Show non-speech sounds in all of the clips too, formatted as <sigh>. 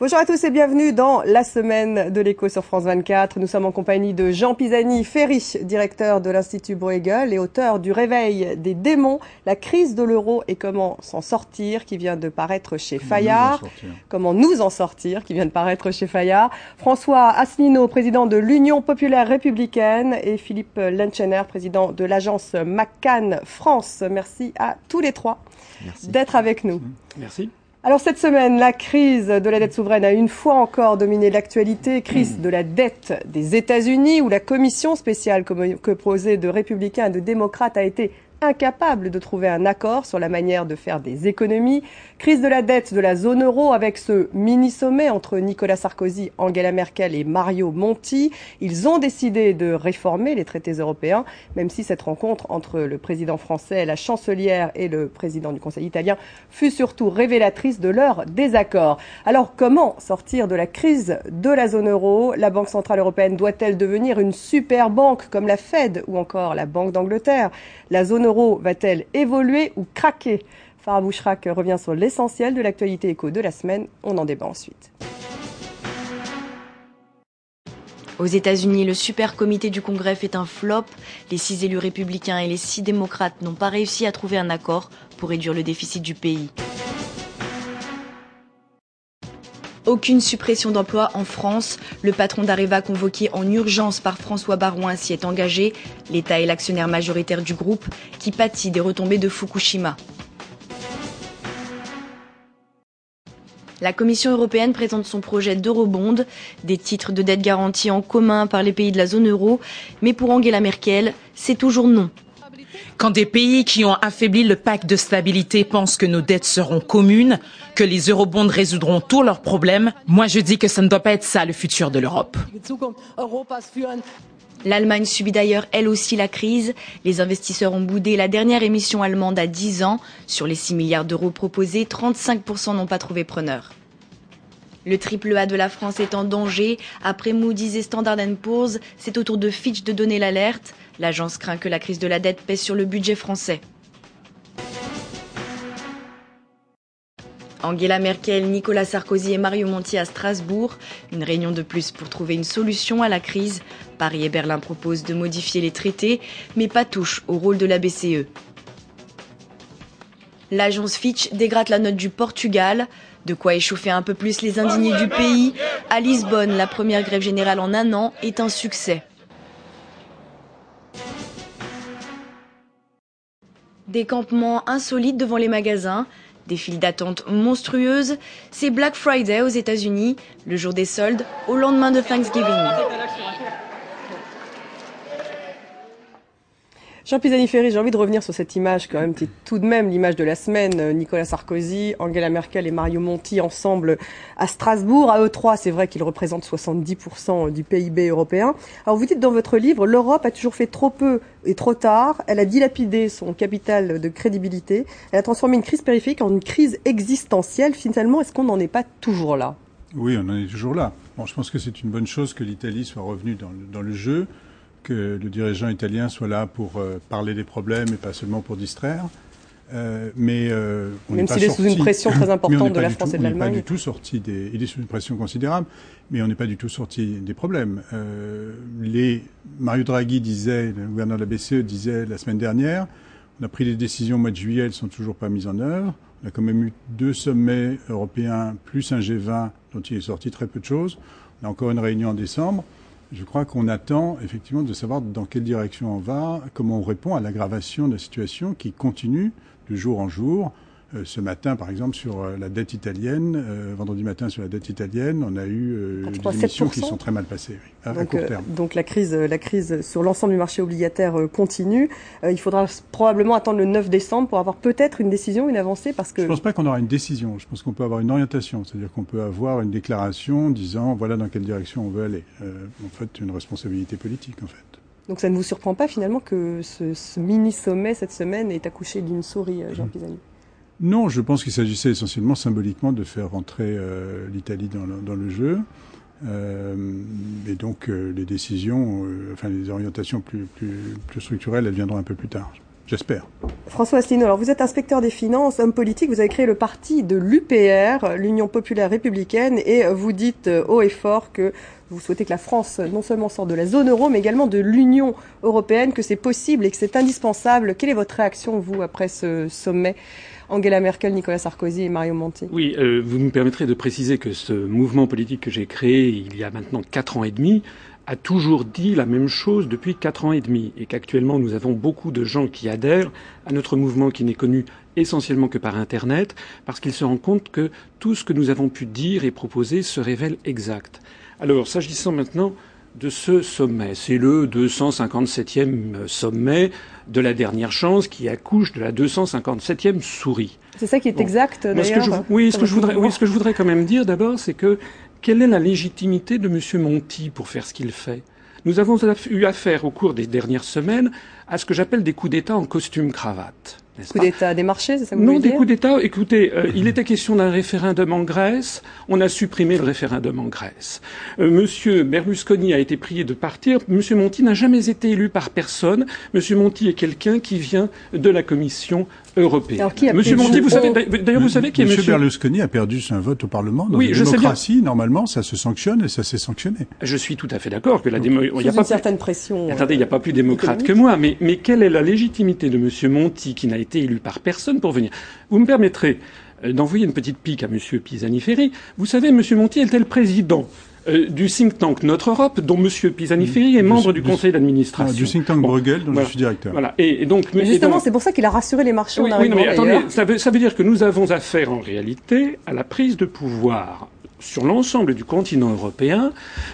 Bonjour à tous et bienvenue dans la semaine de l'écho sur France 24. Nous sommes en compagnie de Jean Pisani-Ferry, directeur de l'Institut Bruegel et auteur du Réveil des démons, la crise de l'euro et comment s'en sortir, qui vient de paraître chez Fayard. Comment nous en sortir, qui vient de paraître chez Fayard. François Asselineau, président de l'Union populaire républicaine et Philippe Lenchener, président de l'agence McCann France. Merci à tous les trois d'être avec nous. Merci. Alors cette semaine, la crise de la dette souveraine a une fois encore dominé l'actualité. Crise de la dette des États-Unis où la commission spéciale composée de républicains et de démocrates a été incapable de trouver un accord sur la manière de faire des économies, crise de la dette de la zone euro avec ce mini-sommet entre Nicolas Sarkozy, Angela Merkel et Mario Monti. Ils ont décidé de réformer les traités européens, même si cette rencontre entre le président français, la chancelière et le président du Conseil italien fut surtout révélatrice de leur désaccord. Alors comment sortir de la crise de la zone euro? La Banque centrale européenne doit-elle devenir une super banque comme la Fed ou encore la Banque d'Angleterre? La zone va-t-elle évoluer ou craquer Farah Bouchrak revient sur l'essentiel de l'actualité éco de la semaine. On en débat ensuite. Aux États-Unis, le super comité du Congrès fait un flop. Les six élus républicains et les six démocrates n'ont pas réussi à trouver un accord pour réduire le déficit du pays. Aucune suppression d'emplois en France. Le patron d'Areva convoqué en urgence par François Barouin s'y est engagé. L'État est l'actionnaire majoritaire du groupe qui pâtit des retombées de Fukushima. La Commission européenne présente son projet d'eurobond, des titres de dette garantis en commun par les pays de la zone euro, mais pour Angela Merkel, c'est toujours non. Quand des pays qui ont affaibli le pacte de stabilité pensent que nos dettes seront communes, que les eurobonds résoudront tous leurs problèmes, moi je dis que ça ne doit pas être ça le futur de l'Europe. L'Allemagne subit d'ailleurs elle aussi la crise. Les investisseurs ont boudé la dernière émission allemande à 10 ans. Sur les 6 milliards d'euros proposés, 35% n'ont pas trouvé preneur. Le triple A de la France est en danger. Après Moody's et Standard Poor's, c'est au tour de Fitch de donner l'alerte. L'agence craint que la crise de la dette pèse sur le budget français. Angela Merkel, Nicolas Sarkozy et Mario Monti à Strasbourg. Une réunion de plus pour trouver une solution à la crise. Paris et Berlin proposent de modifier les traités, mais pas touche au rôle de la BCE. L'agence Fitch dégrade la note du Portugal. De quoi échauffer un peu plus les indignés du pays. À Lisbonne, la première grève générale en un an est un succès. Des campements insolites devant les magasins, des files d'attente monstrueuses, c'est Black Friday aux États-Unis, le jour des soldes, au lendemain de Thanksgiving. Jean Pisani-Ferry, j'ai envie de revenir sur cette image quand même, qui est tout de même l'image de la semaine. Euh, Nicolas Sarkozy, Angela Merkel et Mario Monti ensemble à Strasbourg. À eux trois, c'est vrai qu'ils représentent 70% du PIB européen. Alors vous dites dans votre livre, l'Europe a toujours fait trop peu et trop tard. Elle a dilapidé son capital de crédibilité. Elle a transformé une crise périphérique en une crise existentielle. Finalement, est-ce qu'on n'en est pas toujours là? Oui, on en est toujours là. Bon, je pense que c'est une bonne chose que l'Italie soit revenue dans dans le jeu que le dirigeant italien soit là pour euh, parler des problèmes et pas seulement pour distraire. Euh, mais euh, on même s'il est sous une pression très <coughs> importante de la France et de l'Allemagne. On n'est pas du tout sorti des. Il est sous une pression considérable, mais on n'est pas du tout sorti des problèmes. Euh, les Mario Draghi disait, le gouverneur de la BCE disait la semaine dernière, on a pris des décisions au mois de juillet, elles sont toujours pas mises en œuvre. On a quand même eu deux sommets européens plus un G20 dont il est sorti très peu de choses. On a encore une réunion en décembre. Je crois qu'on attend effectivement de savoir dans quelle direction on va, comment on répond à l'aggravation de la situation qui continue de jour en jour. Euh, ce matin, par exemple, sur euh, la dette italienne, euh, vendredi matin sur la dette italienne, on a eu des émissions qui sont très mal passées à, donc, court terme. donc la crise, la crise sur l'ensemble du marché obligataire continue. il faudra probablement attendre le 9 décembre pour avoir peut-être une décision, une avancée, parce que. Je ne pense pas qu'on aura une décision. Je pense qu'on peut avoir une orientation, c'est-à-dire qu'on peut avoir une déclaration disant voilà dans quelle direction on veut aller. en fait, une responsabilité politique, en fait. Donc ça ne vous surprend pas finalement que ce, ce mini sommet cette semaine ait accouché d'une souris, Jean mmh. Pisani? Non, je pense qu'il s'agissait essentiellement symboliquement de faire rentrer euh, l'Italie dans, le jeu. Euh, et donc euh, les décisions, enfin les orientations plus, structurelles, elles viendront un peu plus tard. J'espère. François Asselineau, alors vous êtes inspecteur des finances, homme politique, vous avez créé le parti de l'UPR, l'Union populaire républicaine, et vous dites haut et fort que vous souhaitez que la France non seulement sorte de la zone euro, mais également de l'Union européenne, que c'est possible et que c'est indispensable. Quelle est votre réaction, vous, après ce sommet Angela Merkel, Nicolas Sarkozy et Mario Monti. Oui, euh, vous me permettrez de préciser que ce mouvement politique que j'ai créé il y a maintenant quatre ans et demi a toujours dit la même chose depuis quatre ans et demi et qu'actuellement nous avons beaucoup de gens qui adhèrent à notre mouvement qui n'est connu essentiellement que par Internet parce qu'ils se rendent compte que tout ce que nous avons pu dire et proposer se révèle exact. Alors, s'agissant maintenant de ce sommet. C'est le 257e sommet de la dernière chance qui accouche de la 257e souris. C'est ça qui est exact, d'ailleurs Oui, ce que, je voudrais, oui, ce que je voudrais quand même dire d'abord, c'est que quelle est la légitimité de M. Monti pour faire ce qu'il fait? Nous avons eu affaire au cours des dernières semaines à ce que j'appelle des coups d'État en costume cravate. Coup d'État des marchés, c'est ça que vous Non, des coups d'État. Écoutez, euh, il était question d'un référendum en Grèce. On a supprimé le référendum en Grèce. Euh, Monsieur Berlusconi a été prié de partir. Monsieur Monti n'a jamais été élu par personne. Monsieur Monti est quelqu'un qui vient de la Commission européenne. Alors, qui a Monsieur Monti, vous savez, d'ailleurs, vous savez qui est Monsieur Berlusconi a perdu un vote au Parlement. Dans oui, une démocratie, normalement, ça se sanctionne et ça s'est sanctionné. Je suis tout à fait d'accord que la démocratie. Il y a pas une certaine pression. Attendez, il n'y a pas plus démocrate que moi. Mais, mais quelle est la légitimité de Monsieur Monti qui n'a été élu par personne pour venir. Vous me permettrez euh, d'envoyer une petite pique à M. Pisani-Ferry. Vous savez, M. Monti était le président euh, du think tank Notre Europe, dont M. Pisani-Ferry est membre du, conseil d'administration. du think tank Bruegel, dont je suis directeur. Voilà. Et, donc, justement, c'est pour ça qu'il a rassuré les marchands. Oui, oui mais attendez, ça veut, ça veut dire que nous avons affaire en réalité à la prise de pouvoir sur l'ensemble du continent européen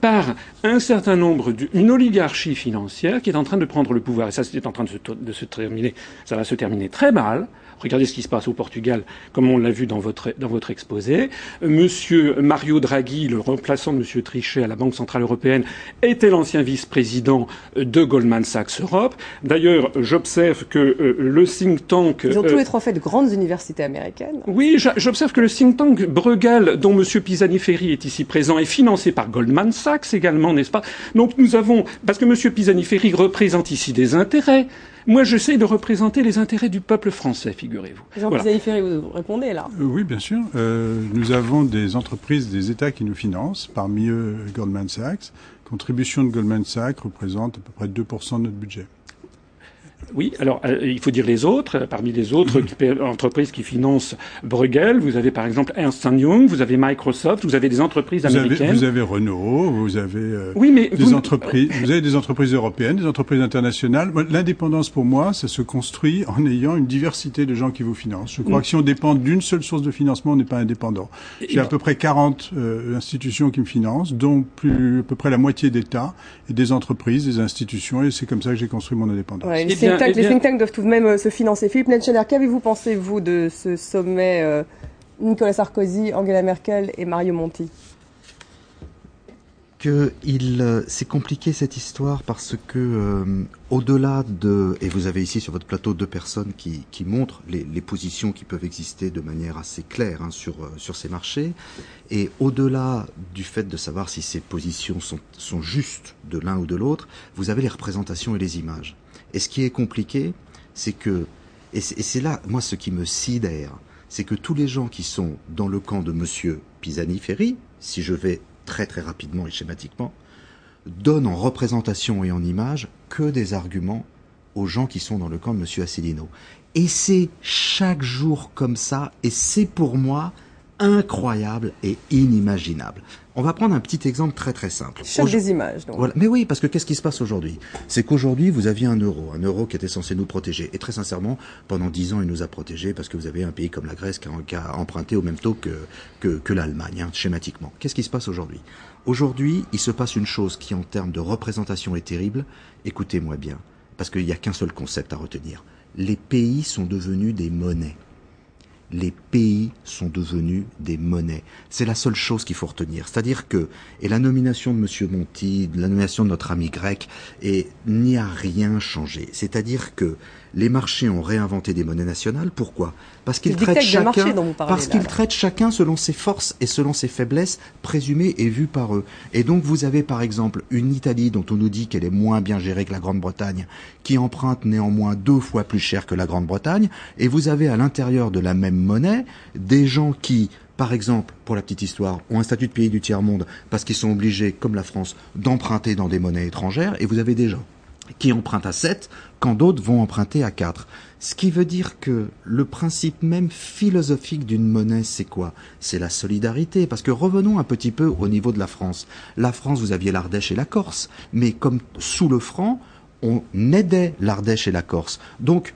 par un certain nombre d'une oligarchie financière qui est en train de prendre le pouvoir. Et ça, c'est en train de se, de se terminer. Ça va se terminer très mal Regardez ce qui se passe au Portugal, comme on l'a vu dans votre, dans votre exposé. Monsieur Mario Draghi, le remplaçant de Monsieur Trichet à la Banque Centrale Européenne, était l'ancien vice-président de Goldman Sachs Europe. D'ailleurs, j'observe que euh, le think tank... Ils ont tous les trois fait de grandes universités américaines. Oui, j'observe que le think tank Bruegel, dont Monsieur Pisani-Ferry est ici présent, est financé par Goldman Sachs également, n'est-ce pas? Donc nous avons... Parce que Monsieur Pisani-Ferry représente ici des intérêts. Moi, j'essaie de représenter les intérêts du peuple français, figurez-vous. Jean voilà. vous répondez là. Euh, oui, bien sûr. Euh, nous avons des entreprises, des États qui nous financent, parmi eux Goldman Sachs. Contribution de Goldman Sachs représente à peu près 2% de notre budget. Oui, alors euh, il faut dire les autres. Parmi les autres entreprises qui financent Bruegel, vous avez par exemple Ernst Young, vous avez Microsoft, vous avez des entreprises américaines. vous avez Renault, vous avez euh, oui, mais des entreprises, vous avez des entreprises européennes, des entreprises internationales. L'indépendance pour moi, ça se construit en ayant une diversité de gens qui vous financent. Je crois mm. que si on dépend d'une seule source de financement, on n'est pas indépendant. J'ai à peu près 40 euh, institutions qui me financent, dont plus à peu près la moitié d'États et des entreprises, des institutions, et c'est comme ça que j'ai construit mon indépendance les think tanks doivent tout de même euh, se financer. Philippe Netschener, qu'avez-vous pensé, vous, de ce sommet euh, Nicolas Sarkozy, Angela Merkel et Mario Monti? Que il euh, c'est compliqué cette histoire parce que au-delà de et vous avez ici sur votre plateau deux personnes qui, qui montrent les, les positions qui peuvent exister de manière assez claire hein, sur sur ces marchés. Et au-delà du fait de savoir si ces positions sont sont justes de l'un ou de l'autre vous avez les représentations et les images et ce qui est compliqué, c'est que, et c'est là, moi, ce qui me sidère, c'est que tous les gens qui sont dans le camp de Monsieur Pisani-Ferry, si je vais très très rapidement et schématiquement, donnent en représentation et en image que des arguments aux gens qui sont dans le camp de Monsieur Asselineau. Et c'est chaque jour comme ça, et c'est pour moi incroyable et inimaginable. On va prendre un petit exemple très très simple. Chaque des images. Donc. Voilà. Mais oui, parce que qu'est-ce qui se passe aujourd'hui? C'est qu'aujourd'hui, vous aviez un euro, un euro qui était censé nous protéger. Et très sincèrement, pendant dix ans, il nous a protégés parce que vous avez un pays comme la Grèce qui a, emprunté au même taux que, que, que l'Allemagne, hein, schématiquement. Qu'est-ce qui se passe aujourd'hui? Aujourd'hui, il se passe une chose qui, en termes de représentation, est terrible. Écoutez-moi bien, parce qu'il n'y a qu'un seul concept à retenir. Les pays sont devenus des monnaies. Les pays sont devenus des monnaies. C'est la seule chose qu'il faut retenir. C'est-à-dire que, et la nomination de M. Monti, la nomination de notre ami grec, et n'y a rien changé. C'est-à-dire que les marchés ont réinventé des monnaies nationales. Pourquoi? Parce qu'ils traitent chacun, parce qu'ils traitent chacun selon ses forces et selon ses faiblesses présumées et vues par eux. Et donc vous avez par exemple une Italie dont on nous dit qu'elle est moins bien gérée que la Grande-Bretagne, qui emprunte néanmoins deux fois plus cher que la Grande-Bretagne, et vous avez à l'intérieur de la même monnaie des gens qui par exemple, pour la petite histoire, ont un statut de pays du tiers-monde parce qu'ils sont obligés, comme la France, d'emprunter dans des monnaies étrangères, et vous avez des gens qui empruntent à 7 quand d'autres vont emprunter à 4. Ce qui veut dire que le principe même philosophique d'une monnaie, c'est quoi? C'est la solidarité. Parce que revenons un petit peu au niveau de la France. La France, vous aviez l'Ardèche et la Corse. Mais comme sous le franc, on aidait l'Ardèche et la Corse. Donc,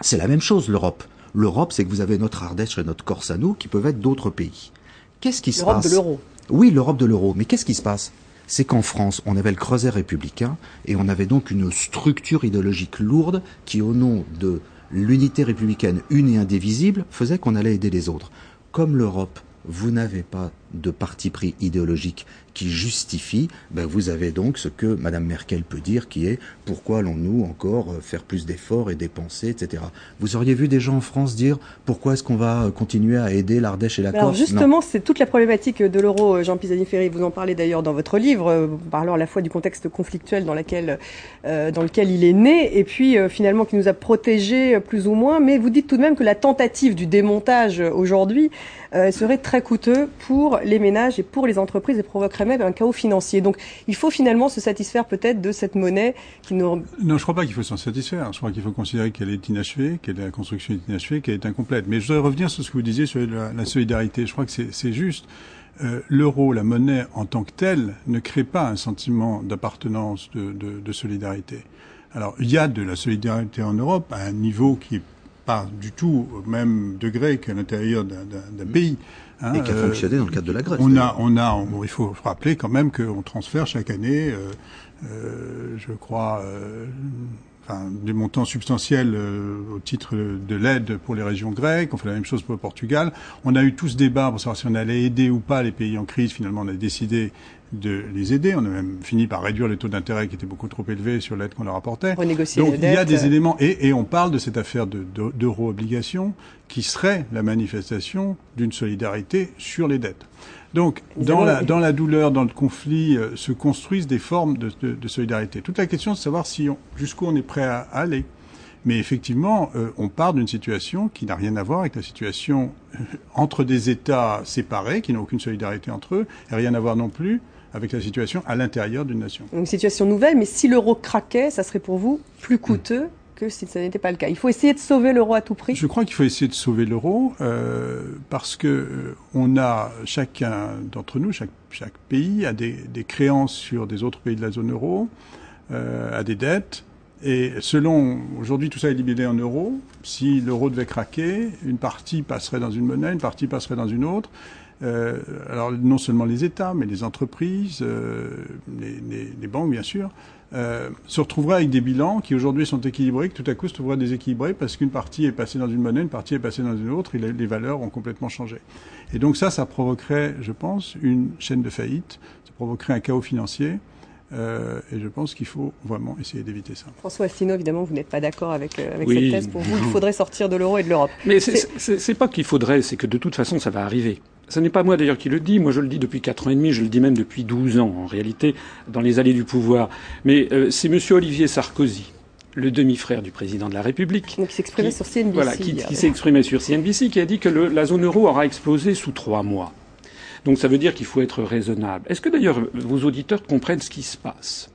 c'est la même chose, l'Europe. L'Europe, c'est que vous avez notre Ardèche et notre Corse à nous, qui peuvent être d'autres pays. Qu'est-ce qui se passe L'Europe de l'euro. Oui, l'Europe de l'euro. Mais qu'est-ce qui se passe? C'est qu'en France, on avait le creuset républicain et on avait donc une structure idéologique lourde qui, au nom de l'unité républicaine une et indivisible, faisait qu'on allait aider les autres. Comme l'Europe, vous n'avez pas de parti pris idéologique qui justifie, ben vous avez donc ce que Madame Merkel peut dire, qui est pourquoi allons-nous encore euh, faire plus d'efforts et dépenser, etc. Vous auriez vu des gens en France dire pourquoi est-ce qu'on va euh, continuer à aider l'Ardèche et la Corse? Alors justement, c'est toute la problématique de l'euro, euh, Jean Pisani-Ferry. Vous en parlez d'ailleurs dans votre livre, parlant à la fois du contexte conflictuel dans, laquelle, euh, dans lequel il est né, et puis euh, finalement qui nous a protégés plus ou moins. Mais vous dites tout de même que la tentative du démontage aujourd'hui euh, serait très coûteux pour les ménages et pour les entreprises et provoquerait même un chaos financier. Donc il faut finalement se satisfaire peut-être de cette monnaie qui nous... Non, je crois pas qu'il faut s'en satisfaire. Je crois qu'il faut considérer qu'elle est inachevée, que la construction est inachevée, qu'elle est incomplète. Mais je voudrais revenir sur ce que vous disiez sur la, solidarité. Je crois que c'est juste. Euh, L'euro, la monnaie en tant que telle, ne crée pas un sentiment d'appartenance, de, de, de solidarité. Alors, il y a de la solidarité en Europe à un niveau qui est pas du tout au même degré qu'à l'intérieur d'un pays. Hein, et qui a euh, fonctionné dans le cadre de la Grèce. On a, on a, on, il faut rappeler quand même qu'on transfère chaque année, euh, euh, je crois, enfin, des montants substantiels euh, au titre de l'aide pour les régions grecques. On fait la même chose pour le Portugal. On a eu tout ce débat pour savoir si on allait aider ou pas les pays en crise. Finalement, on a décidé de les aider. On a même fini par réduire les taux d'intérêt qui étaient beaucoup trop élevés sur l'aide qu'on leur apportait. Renégocier Donc les il y a des éléments et, et on parle de cette affaire de- de- d'euro-obligation qui serait la manifestation d'une solidarité sur les dettes. Donc dans la, dans la douleur, dans le conflit, euh, se construisent des formes de, de- de solidarité. Toute la question, c'est de savoir si jusqu'où on est prêt à, à aller. Mais effectivement, euh, on part d'une situation qui n'a rien à voir avec la situation euh, entre des États séparés, qui n'ont aucune solidarité entre eux, et rien à voir non plus avec la situation à l'intérieur d'une nation. Une situation nouvelle, mais si l'euro craquait, ça serait pour vous plus coûteux que si ça n'était pas le cas. Il faut essayer de sauver l'euro à tout prix. Je crois qu'il faut essayer de sauver l'euro euh, parce que euh, on a chacun d'entre nous, chaque, chaque pays a des, des créances sur des autres pays de la zone euro, euh, a des dettes. Et selon aujourd'hui tout ça est libellé en euros, si l'euro devait craquer, une partie passerait dans une monnaie, une partie passerait dans une autre. Euh, alors non seulement les États, mais les entreprises, euh, les, les, les banques bien sûr, euh, se retrouveraient avec des bilans qui aujourd'hui sont équilibrés, que tout à coup se trouveraient déséquilibrés parce qu'une partie est passée dans une monnaie, une partie est passée dans une autre, et les, les valeurs ont complètement changé. Et donc ça, ça provoquerait, je pense, une chaîne de faillite, ça provoquerait un chaos financier. Euh, et je pense qu'il faut vraiment essayer d'éviter ça. François Asselineau, évidemment, vous n'êtes pas d'accord avec, euh, avec Oui. cette thèse. Pour vous, il faudrait sortir de l'euro et de l'Europe. Mais c'est pas qu'il faudrait, c'est que de toute façon, ça va arriver. Ce n'est pas moi d'ailleurs qui le dis, moi je le dis depuis quatre ans et demi, je le dis même depuis 12 ans en réalité, dans les allées du pouvoir. Mais euh, c'est Monsieur Olivier Sarkozy, le demi-frère du président de la République, Donc, il s'exprimait Qui- sur CNBC. voilà, qui, qui s'est exprimé sur CNBC, qui a dit que le- la zone euro aura explosé sous trois mois. Donc ça veut dire qu'il faut être raisonnable. Est-ce que d'ailleurs vos auditeurs comprennent ce qui se passe?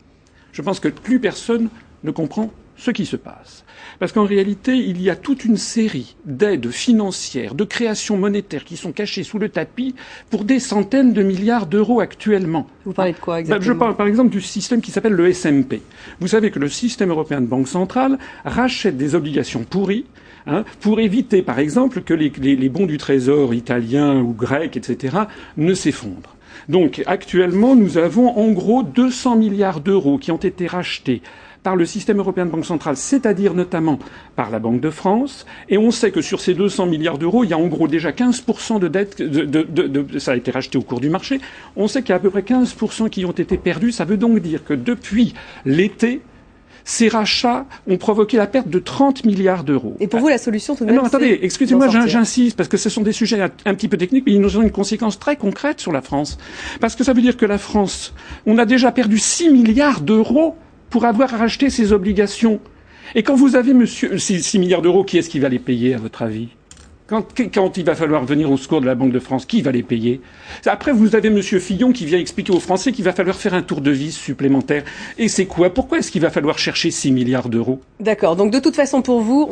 Je pense que plus personne ne comprend ce qui se passe. Parce qu'en réalité, il y a toute une série d'aides financières, de créations monétaires qui sont cachées sous le tapis pour des centaines de milliards d'euros actuellement. Vous parlez de quoi Bah, exactement Je parle par exemple du système qui s'appelle le SMP. Vous savez que le système européen de banque centrale rachète des obligations pourries hein, pour éviter, par exemple, que les, les- les bons du trésor italiens ou grecs, etc., ne s'effondrent. Donc actuellement, nous avons en gros 200 milliards d'euros qui ont été rachetés par le système européen de banque centrale, c'est-à-dire notamment par la Banque de France. Et on sait que sur ces 200 milliards d'euros, il y a en gros déjà 15% de dettes, de, ça a été racheté au cours du marché. On sait qu'il y a à peu près 15% qui ont été perdus. Ça veut donc dire que depuis l'été, ces rachats ont provoqué la perte de 30 milliards d'euros. Et pour vous, la solution, tout de même, Non, attendez, excusez-moi, j'insiste, parce que ce sont des sujets un petit peu techniques, mais ils nous ont une conséquence très concrète sur la France. Parce que ça veut dire que la France, on a déjà perdu 6 milliards d'euros pour avoir racheté ses obligations. Et quand vous avez, monsieur, 6 milliards d'euros, qui est-ce qui va les payer, à votre avis? Quand, quand, il va falloir venir au secours de la Banque de France, qui va les payer? Après, vous avez Monsieur Fillon qui vient expliquer aux Français qu'il va falloir faire un tour de vis supplémentaire. Et c'est quoi? Pourquoi est-ce qu'il va falloir chercher 6 milliards d'euros? D'accord. Donc de toute façon, pour vous,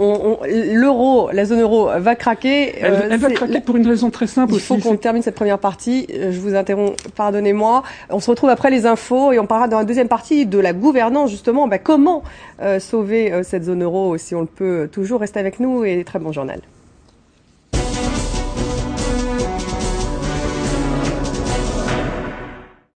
l'euro, la zone euro va craquer. Elle, euh, va craquer pour une raison très simple. Il faut qu'on termine cette première partie. Euh, je vous interromps. Pardonnez-moi. On se retrouve après les infos et on parlera dans la deuxième partie de la gouvernance justement. Bah, comment euh, sauver cette zone euro si on le peut toujours Restez avec nous et très bon journal.